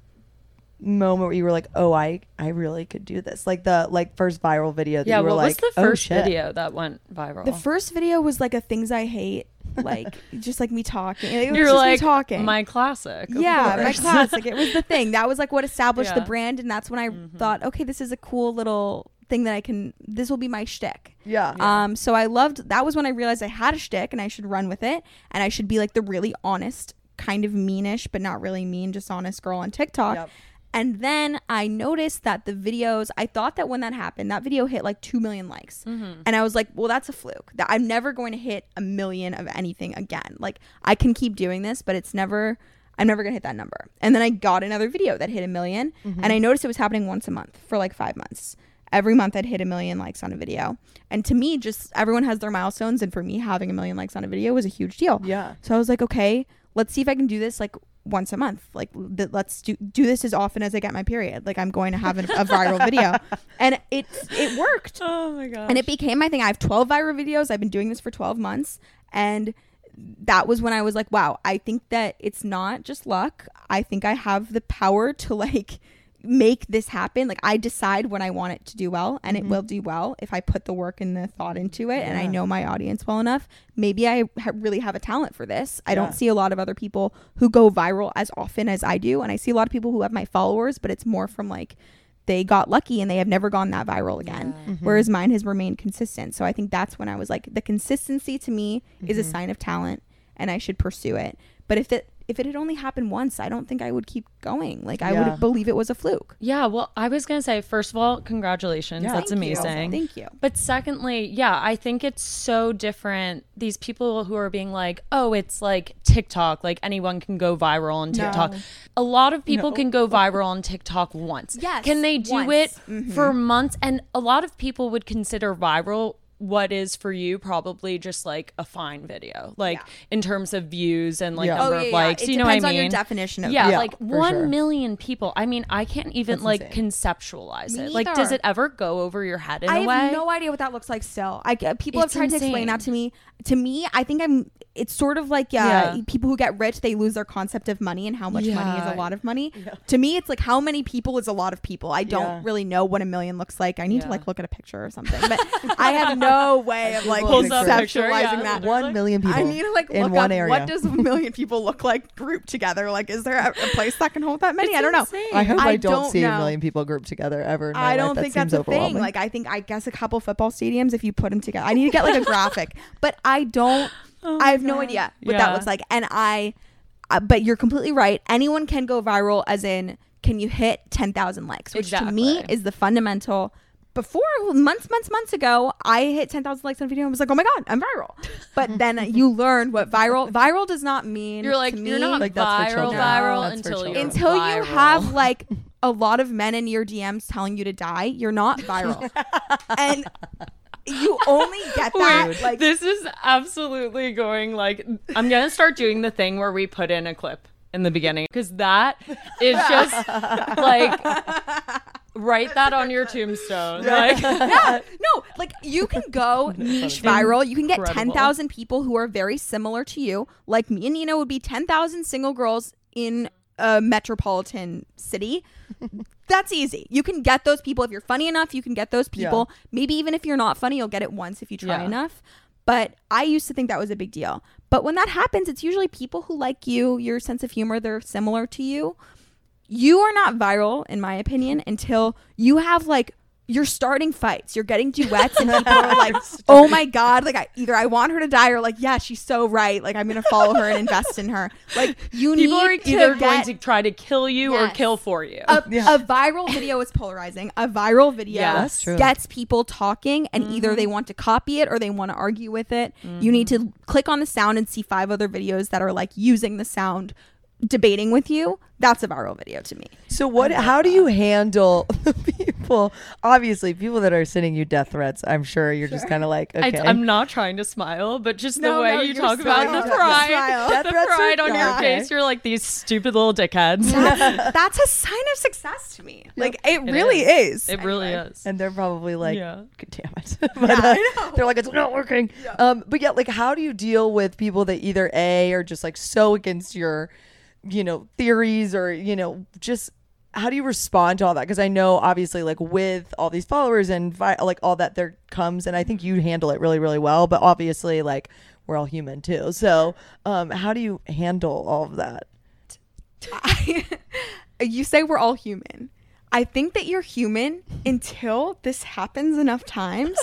moment where you were like, "Oh, I I really could do this"? Like the like first viral video that Yeah, you were what like, was the "Oh, first shit." video that went viral? The first video was like a things I hate, like just like me talking. It was You're just like me talking. my classic. yeah, my classic. It was the thing that was like what established the brand, and that's when I thought, okay, this is a cool little thing that I can. This will be my shtick. Yeah. Um, so I loved. That was when I realized I had a shtick and I should run with it, and I should be like the really honest, kind of meanish, but not really mean, just honest girl on TikTok. Yep. And then I noticed that the videos, I thought that when that happened, that video hit like 2 million likes. Mm-hmm. And I was like, well, that's a fluke. That I'm never going to hit a million of anything again. Like, I can keep doing this, but it's never, I'm never going to hit that number. And then I got another video that hit a 1000000 Mm-hmm. And I noticed it was happening once a month for like five months. Every month I'd hit a million likes on a video. And to me, just everyone has their milestones. And for me, having a million likes on a video was a huge deal. yeah. So I was like, okay, let's see if I can do this like once a month. Like, th- let's do do this as often as I get my period. Like, I'm going to have an, a viral video, and it it worked, Oh my god. and it became my thing. I have 12 viral videos. I've been doing this for 12 months, and that was when I was like, wow, I think that it's not just luck. I think I have the power to like make this happen. Like I decide when I want it to do well and it mm-hmm. will do well if I put the work and the thought into it and I know my audience well enough. Maybe I ha- really have a talent for this. I don't see a lot of other people who go viral as often as I do and I see a lot of people who have my followers, but it's more from like they got lucky and they have never gone that viral again. Mm-hmm. Whereas mine has remained consistent. So I think that's when I was like, the consistency to me is a mm-hmm. sign of talent and I should pursue it. But if it if it had only happened once, I don't think I would keep going. Like I Yeah. would believe it was a fluke. yeah, well, I was gonna say first of all, congratulations. Yeah. That's Thank you. amazing. Thank you. But secondly, yeah, I think it's so different. These people who are being like, oh, it's like TikTok, like anyone can go viral on TikTok. No. A lot of people No. can go viral on TikTok once. Yes, Can they do once. it Mhm. for months? And a lot of people would consider viral what is for you probably just like a fine video, like Yeah. in terms of views and like Yeah. number of likes. It you know what I mean? on your definition of yeah, Yeah, like one million people. I mean, I can't even That's like insane. conceptualize Me it. Like, does it ever go over your head in I a way? I have no idea what that looks like still. I uh, people It's have tried to explain that to me. To me, I think I'm it's sort of like yeah, Yeah. people who get rich, they lose their concept of money and how much money is a lot of money. Yeah. To me, it's like how many people is a lot of people. I don't Yeah. really know what a million looks like. I need to like look at a picture or something. But I have no way of like Pulls up picture, conceptualizing yeah. that. One million people. I need to like in look one up area. what does a million people look like grouped together. Like, is there a, a place that can hold that many? It's I don't know. insane. I hope I, I don't, don't see know. a million people grouped together ever. In my I don't That think seems that's a thing. overwhelming. Like I think I guess a couple football stadiums if you put them together. I need to get like a graphic, but I don't. Oh I my have no God. idea what Yeah. that looks like, and I. Uh, but you're completely right. Anyone can go viral, as in, can you hit ten thousand likes? Which to me Exactly. is the fundamental. Before months, months, months ago, I hit ten thousand likes on a video and was like, "Oh my god, I'm viral." But then you learn what viral viral does not mean. You're like to you're not Like, that's viral, children. viral That's until you're until you have like a lot of men in your DMs telling you to die, you're not viral. and you only get that Wait, like this is absolutely going like I'm gonna start doing the thing where we put in a clip in the beginning because that is just like write that on your tombstone. Like, yeah, no, like you can go niche viral. You can get Incredible. 10,000 people who are very similar to you. Like me and Nina would be 10,000 single girls in a metropolitan city. That's easy. You can get those people if you're funny enough. You can get those people. Maybe even if you're not funny, you'll get it once if you try Yeah. enough. But I used to think that was a big deal. But when that happens, it's usually people who like you, your sense of humor, they're similar to you you are not viral in my opinion until you have like you're starting fights. You're getting duets and people are like oh my god like I, either i want her to die or like yeah she's so right. Like i'm gonna follow her and invest in her. Like you people are need either to going to try to kill you or kill for you. a, Yeah. a viral video is polarizing. A viral video Yeah, gets people talking, and either they mm-hmm. want to copy it or they want to argue with it. You need mm-hmm. to click on the sound and see five other videos that are like using the sound, debating with you. That's a viral video to me. So what? How do you handle the people? Obviously, people that are sending you death threats. I'm sure you're just kind of like, I, okay. I'm not trying to smile, but just No, the way no, you you're talk about the pride, smiling. Death the threats are- pride on your yeah. face. You're like these stupid little dickheads. That's, that's a sign of success to me. Like it, It really is. It really Anyway. is. and they're probably like, Yeah. "God damn it. but, uh, I know. They're like, it's not working. Um, but yeah, like, how do you deal with people that either A are just like so against your, you know, theories or, you know, just how do you respond to all that? Because I know obviously, like, with all these followers and vi- like all that there comes, and I think you handle it really, really well. But obviously, like, we're all human too. So, um, how do you handle all of that? I, you say we're all human. I think that you're human until this happens enough times.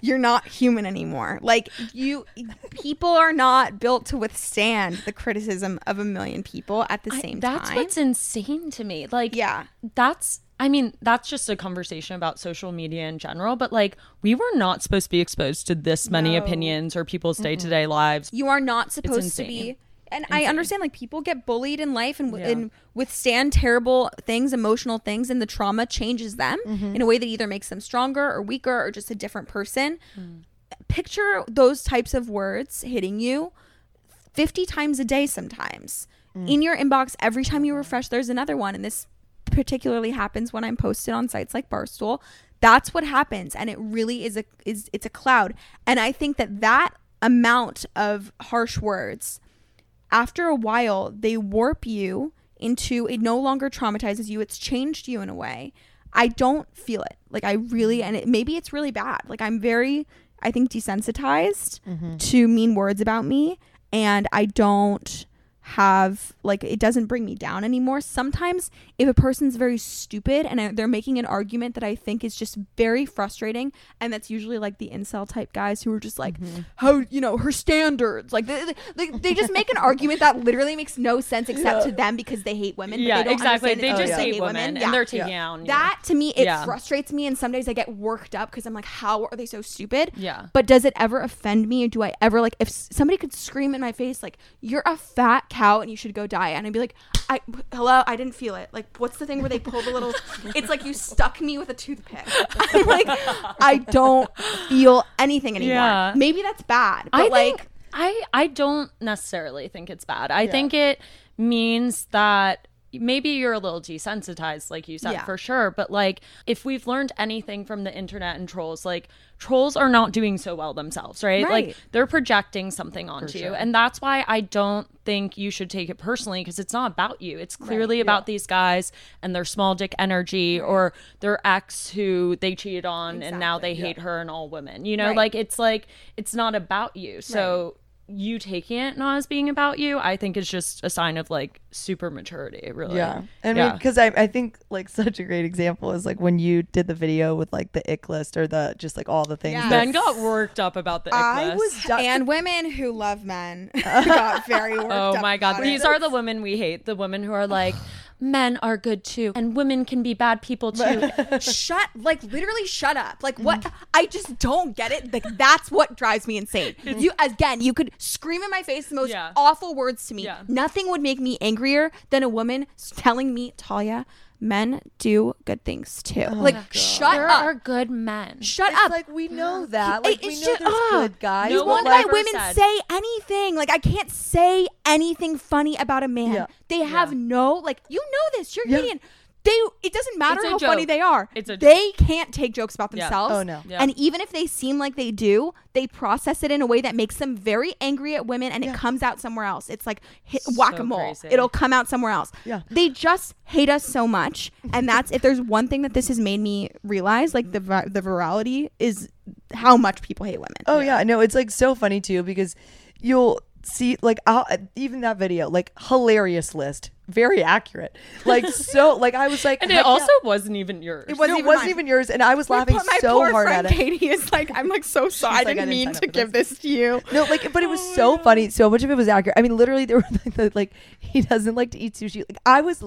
You're not human anymore. Like you people are not built to withstand the criticism of a million people at the I- same that's time. That's what's insane to me. Like, Yeah. that's. I mean, that's just a conversation about social media in general. But like, we were not supposed to be exposed to this many No. opinions or people's day to day lives. you are not supposed to be and I understand like people get bullied in life and, Yeah. and withstand terrible things, emotional things, and the trauma changes them Mm-hmm. in a way that either makes them stronger or weaker or just a different person. Mm. Picture those types of words hitting you 50 times a day sometimes. Mm. In your inbox, every time you refresh, there's another one. And this particularly happens when I'm posted on sites like Barstool. That's what happens. And it really is a is it's a cloud. And I think that that amount of harsh words after a while they warp you into it no longer traumatizes you it's changed you in a way. I don't feel it. Like i really and it, maybe it's really bad. Like i'm very i think desensitized mm-hmm. to mean words about me and i don't have like it doesn't bring me down anymore sometimes if a person's very stupid and I- they're making an argument that i think is just very frustrating and that's usually like the incel type guys who are just like mm-hmm. how you know her standards like they, they, they just make an argument that literally makes no sense except to them because they hate women but yeah, they don't exactly. They just because hate women, Yeah. and they're taking on you. that to me it Yeah. frustrates me and some days i get worked up because i'm like how are they so stupid Yeah. but does it ever offend me? Do I ever like if somebody could scream in my face like "You're a fat and you should go die," and I'd be like, "I hello, I didn't feel it. Like, what's the thing where they pull the little? it's like you stuck me with a toothpick. I'm like, I don't feel anything anymore. Yeah. Maybe that's bad, but I like, think I I don't necessarily think it's bad. I think it means that maybe you're a little desensitized like you said Yeah. for sure but like if we've learned anything from the internet and trolls like trolls are not doing so well themselves right, Right. like they're projecting something onto you and that's why i don't think you should take it personally because it's not about you. It's clearly about these guys and their small dick energy or their ex who they cheated on and now they hate her and all women you know? Right. like it's like it's not about you. So you taking it not as being about you i think is just a sign of like super maturity really Yeah. And Yeah. because I, I think like such a great example is like when you did the video with like the ick list or the just like all the things. Yeah. that- ben got worked up about the ick I list. was done. and women who love men got very worked Oh up my god, about these it. are the women we hate. The women who are like, men are good too, and women can be bad people too. shut like literally shut up like what mm. i just don't get it like that's what drives me insane you again you could scream in my face the most Yeah. awful words to me Yeah. nothing would make me angrier than a woman telling me talia men do good things too. Oh, like, shut there up. are good men. Shut It's up. like we know that. It- Like we it's know just- there's ugh. good guys. No won't one like, let women said- say anything. Like I can't say anything funny about a man. Yeah. They have no like you know this. You're Yeah. Canadian. They it doesn't matter It's a how funny they are. It's a they can't take jokes about Yeah. themselves. Oh, no. Yeah. And even if they seem like they do, they process it in a way that makes them very angry at women and Yeah. it comes out somewhere else. It's like hit So whack-a-mole. crazy. It'll come out somewhere else. Yeah. They just hate us so much. And that's if there's one thing that this has made me realize like the the virality is how much people hate women. Oh yeah, no, it's like so funny too because you'll see like I'll, even that video like hilarious list, very accurate, like so like I was like, And it also yeah. wasn't even yours. It wasn't it even wasn't mine. even yours, and I was My laughing poor- my so poor hard friend at it. Katie is like, I'm like so sorry. I like, I didn't didn't mean to give this to you. No, like, but it oh, was so funny. So much of it was accurate. I mean, literally, there were like, the, like he doesn't like to eat sushi. Like, I was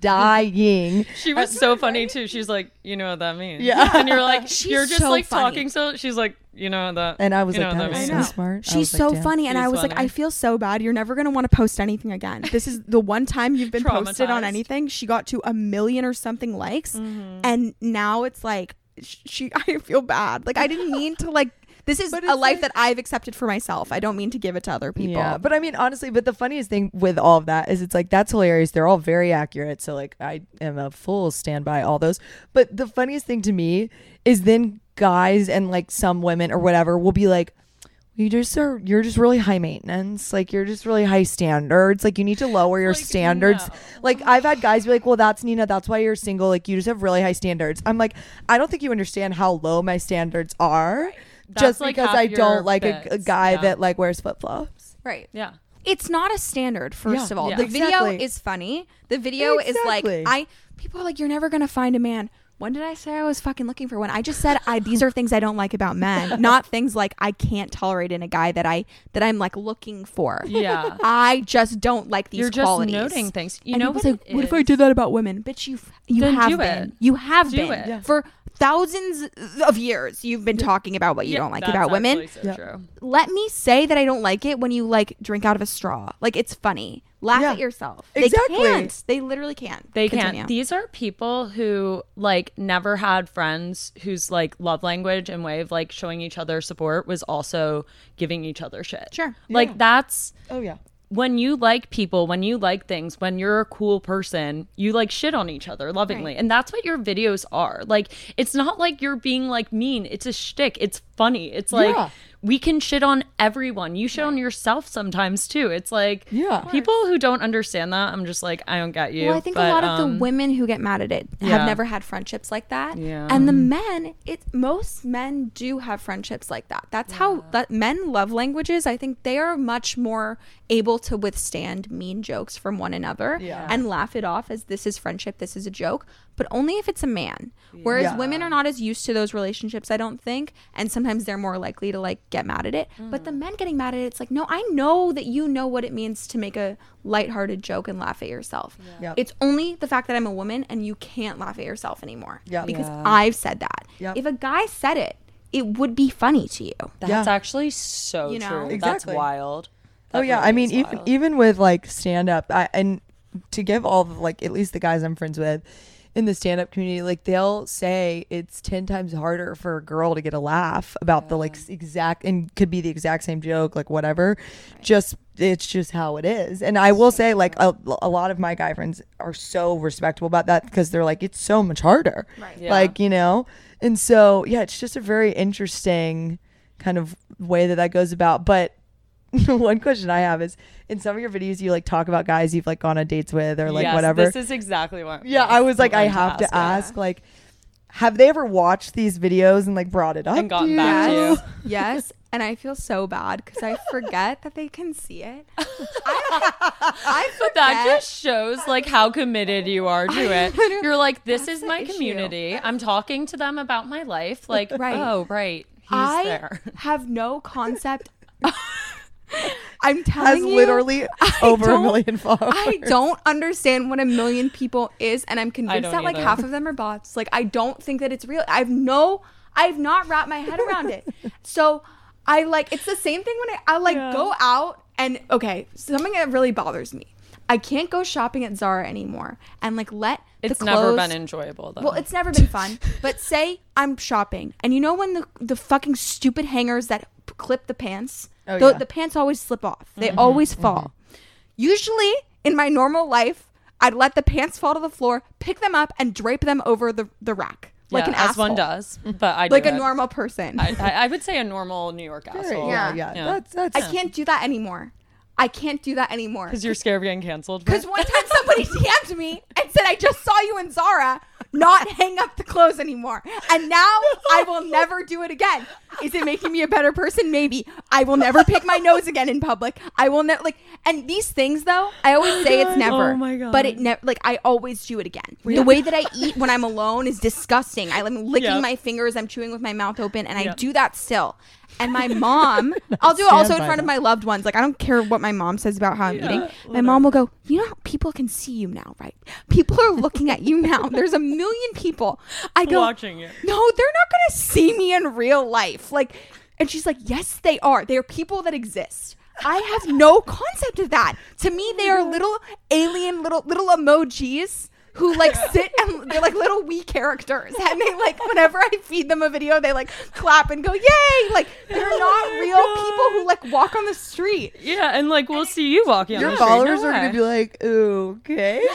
dying. She was uh, so funny too. She's like, you know what that means. Yeah. And you're like, She's you're just so like funny. talking so she's like, you know that And I was you like, know that what is that so means. smart. She's was like, so funny, and She's I was like. I feel so bad. You're never gonna want to post anything again. This is the one time you've been posted on anything. She got to a million or something likes, Mm-hmm. and now it's like she. I feel bad. Like I didn't mean to like. This is a life like- that I've accepted for myself. I don't mean to give it to other people. Yeah, but I mean, honestly, but the funniest thing with all of that is it's like that's hilarious. They're all very accurate. So like, I am a full stand by all those. But the funniest thing to me is then guys and like some women or whatever will be like. You just are. You're just really high maintenance. Like you're just really high standards. Like you need to lower your Like, standards. no. Like I've had guys be like, "Well, that's Nina. That's why you're single. Like you just have really high standards." I'm like, I don't think you understand how low my standards are. That's, Just like, because I don't like a, a guy Yeah. that like wears flip flops. right. Yeah. it's not a standard first Yeah. of all Yeah. the Exactly. video is funny the video is like i people are like you're never gonna find a man when did i say i was fucking looking for one i just said i these are things i don't like about men not things like i can't tolerate in a guy that i that i'm like looking for Yeah. i just don't like these You're just qualities noting things. You And know what? like, what if I did that about women? Bitch, you you Then have do been. it. You have Do been it. Yeah. for thousands of years. You've been talking about what you Yeah, don't like about women. So Yeah. true. Let me say that I don't like it when you like drink out of a straw. Like it's funny. Laugh Yeah. at yourself. Exactly. They can't. They literally can't. They Continue. can't. These are people who like never had friends whose like love language and way of like showing each other support was also giving each other shit. Sure. Like Yeah. that's Oh yeah. When you like people, when you like things, when you're a cool person, you like shit on each other lovingly. Right. And that's what your videos are. Like, it's not like you're being like mean. It's a shtick. It's funny. It's like Yeah. We can shit on everyone. You shit on yourself sometimes too. It's like Yeah. people who don't understand that, I'm just like, I don't get you. Well, I think But, a lot of um, the women who get mad at it yeah. have never had friendships like that. Yeah. And the men, it most men do have friendships like that. That's how that men love languages. I think they are much more able to withstand mean jokes from one another Yeah. and laugh it off as this is friendship, this is a joke, but only if it's a man. Whereas Yeah. women are not as used to those relationships, I don't think, and sometimes they're more likely to like get mad at it. But the mm. men getting mad at it, it's like, no, I know that you know what it means to make a lighthearted joke and laugh at yourself. Yep. It's only the fact that I'm a woman and you can't laugh at yourself anymore. Yep. Because Yeah. I've said that. Yep. If a guy said it, it would be funny to you. That's Yeah. actually so You know? true. Exactly. That's wild. Oh yeah, I mean even wild. even with like stand up, I and to give all the, like at least the guys I'm friends with in the stand up community, like they'll say it's ten times harder for a girl to get a laugh about the like exact and could be the exact same joke, like whatever. Just it's just how it is. And I will say like a, a lot of my guy friends are so respectable about that because they're like it's so much harder. Right. Yeah. Like, you know. And so, yeah, it's just a very interesting kind of way that that goes about, but one question I have is in some of your videos you like talk about guys you've like gone on dates with or like Yes, whatever. This is exactly what. yeah, I was like I have to yeah. ask like have they ever watched these videos and like brought it up And gotten to back to you? you. yes. And I feel so bad because I forget that they can see it. I, I forget. That just shows like how committed you are to it. You're like, this is the my issue. community. I'm talking to them about my life. Like, Right. oh, right. He's I there. have no concept. I'm Has telling you, literally over a million followers. I don't understand what a million people is, and I'm convinced don't that like half of them are bots. Like I don't think that it's real. I've no, I've not wrapped my head around it. So I like it's the same thing when I, I like Yeah. go out and okay, something that really bothers me. I can't go shopping at Zara anymore and like let It's the never been enjoyable though. Well, it's never been fun. but say I'm shopping, and you know when the the fucking stupid hangers that p- clip the pants, Oh, the, yeah. the pants always slip off. They mm-hmm, always mm-hmm. fall. Usually, in my normal life, I'd let the pants fall to the floor, pick them up, and drape them over the the rack like yeah, an as asshole. one does. But I do like a normal person. I, I, I would say a normal New York Very- asshole. yeah, Yeah. yeah, Yeah. That's that's. I can't do that anymore. I can't do that anymore. Because you're scared of getting canceled. Because one time somebody DM'd me and said, I just saw you in Zara not hang up the clothes anymore. And now I will never do it again. Is it making me a better person? Maybe. I will never pick my nose again in public. I will never, like, and these things though, I always say it's oh never. Oh my God. But it never, like, I always do it again. The way that I eat when I'm alone is disgusting. I, am licking Yeah. my fingers, I'm chewing with my mouth open, and I do that still. And my mom, I'll do it also in front of my loved ones. Like I don't care what my mom says about how I'm Yeah, eating. My mom will go, you know, how people can see you now, right? People are looking at you now. There's a million people. I go, watching you. no, they're not going to see me in real life. Like, and she's like, yes, they are. They are people that exist. I have no concept of that. To me, they are little alien, little little emojis who like sit and they're like little wee characters, and they like whenever I feed them a video, they like clap and go yay! Like they're oh not Oh my real God. people who like walk on the street. Yeah, and like we'll see you walking on Your the street. Your followers No are gonna be like, okay."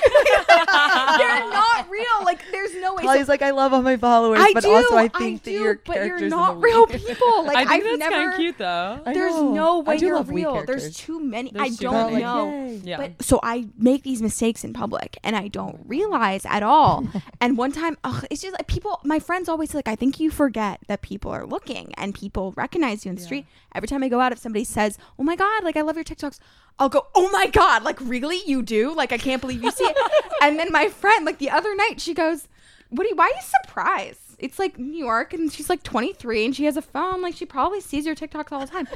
they're not real. Like there's no way. So- like, "I love all my followers, I but do, also I think that do, you're but characters you're not real people. Like I think have that's never. kind of cute though. I There's no way do you're love real. There's too many. There's I don't know. Yay. Yeah. But so I make these mistakes in public and I don't realize at all. and one time, ugh, it's just like people, my friends always say, like, I think you forget that people are looking and people recognize you in the street. Every time I go out, if somebody says, Oh my God, like, I love your TikToks, I'll go, Oh my God, like, really? You do? Like, I can't believe you see it. and then my friend, like, the other night, she goes, What do you, why are you surprised? It's like New York and she's like 23 and she has a phone. Like, she probably sees your TikToks all the time.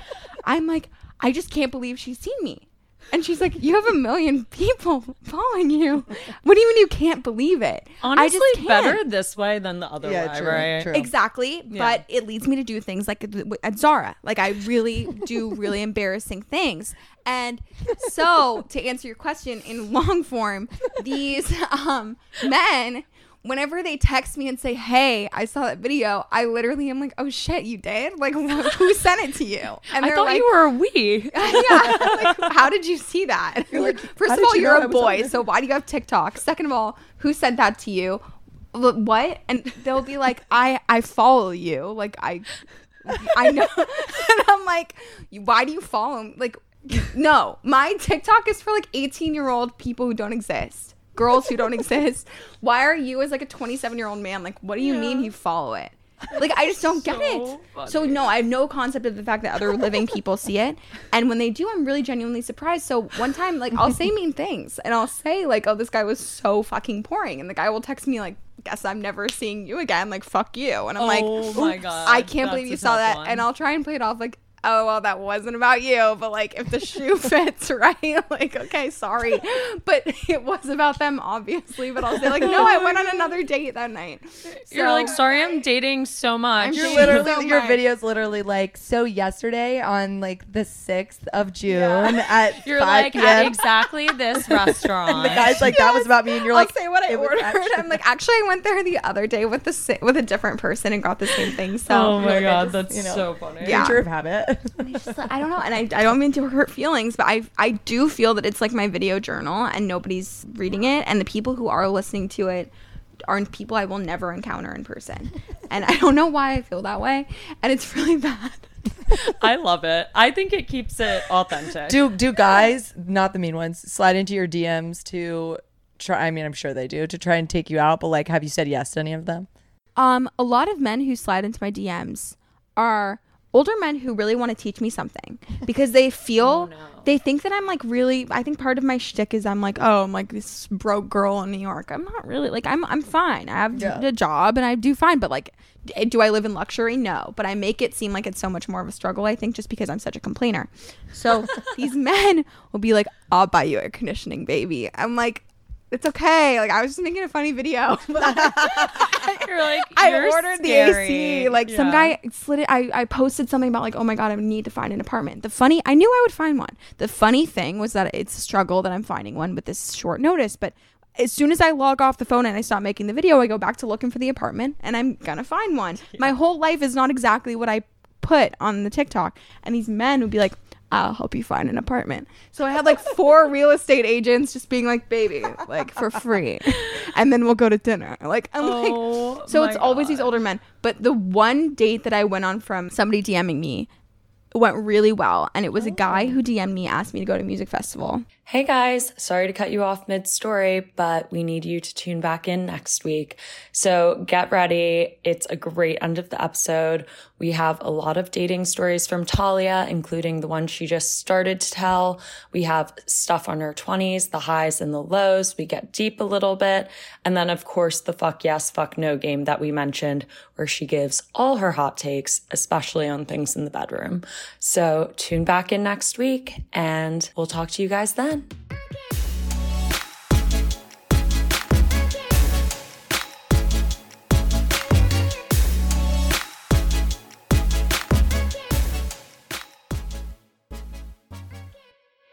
I'm like, I just can't believe she's seen me. And she's like, "You have a million people following you. What do you mean you can't believe it? Honestly, I just can't. better this way than the other Yeah, way, true, right? true. Exactly, Yeah. but it leads me to do things like at Zara. Like I really do really embarrassing things. And so, to answer your question in long form, these um, men, whenever they text me and say, "Hey, I saw that video," I literally am like, "Oh shit, you did? Like, wh- who sent it to you?" And I thought like, you were a we. yeah. Like, how did you see that? like, First of all, you you're I a boy, so why do you have TikTok? Second of all, who sent that to you? What? And they'll be like, I I follow you. Like I I know. and I'm like, why do you follow him? Like, no, my TikTok is for like 18 year old people who don't exist. Girls who don't exist. Why are you as like a 27 year old man? Like, what do you mean you follow it? Like I just don't get So it. So no, I have no concept of the fact that other living people see it, and when they do, I'm really genuinely surprised. So one time, like I'll say mean things, and I'll say like, "Oh, this guy was so fucking boring," and the guy will text me like, "Guess I'm never seeing you again." Like fuck you, and I'm like, Oh my God, I can't believe you saw that," one. and I'll try and play it off like. Oh well, that wasn't about you, but like if the shoe fits, right? Like, okay, sorry, but it was about them, obviously. But I'll say like, no, I went on another date that night. You're like, sorry, I'm dating so much. I'm You're literally so your much. video's literally like so yesterday on like the sixth of June at You're 5 like p.m. at exactly this restaurant. the guy's like that was about me and you're I'll like say what I ordered. actually-" I'm like, actually, I went there the other day with the si- with a different person and got the same thing. So, oh my like, god, just, that's you know, so funny. Yeah. creature of habit. It's just I don't know, and I, I don't mean to hurt feelings, but I I do feel that it's like my video journal, and nobody's reading it, and the people who are listening to it aren't people I will never encounter in person, and I don't know why I feel that way, and it's really bad. I love it. I think it keeps it authentic. do do guys, not the mean ones, slide into your DMs to try I mean I'm sure they do to try and take you out, but like have you said yes to any of them? Um, a lot of men who slide into my DMs are older men who really want to teach me something because they feel oh, they think that I'm like really. I think part of my shtick is I'm like, oh, I'm like this broke girl in New York. I'm not really like I'm. I'm fine. I have Yeah. a job and I do fine, but like. Eh, do I live in luxury? No, but I make it seem like it's so much more of a struggle. I think just because I'm such a complainer. So these men will be like, "I'll buy you air conditioning, baby." I'm like, it's okay. Like I was just making a funny video. You're like, I "You're ordered the. AC. Like some guy slid it. I, I posted something about like, oh my god, I need to find an apartment. The funny, I knew I would find one. The funny thing was that it's a struggle that I'm finding one with this short notice. But as soon as I log off the phone and I stop making the video, I go back to looking for the apartment, and I'm gonna find one. My whole life is not exactly what I put on the TikTok, and these men would be like. I'll help you find an apartment. So I had like four real estate agents just being like, baby, like for free. And then we'll go to dinner. Like, I'm like, Oh so my it's always these older men. But the one date that I went on from somebody DMing me went really well. And it was a guy who DM'd me, asked me to go to a music festival. Hey guys, sorry to cut you off mid story, but we need you to tune back in next week. So get ready. It's a great end of the episode. We have a lot of dating stories from Talia, including the one she just started to tell. We have stuff on her 20s, the highs and the lows. We get deep a little bit. And then, of course, the fuck yes, fuck no game that we mentioned, where she gives all her hot takes, especially on things in the bedroom. So tune back in next week and we'll talk to you guys then. Okay.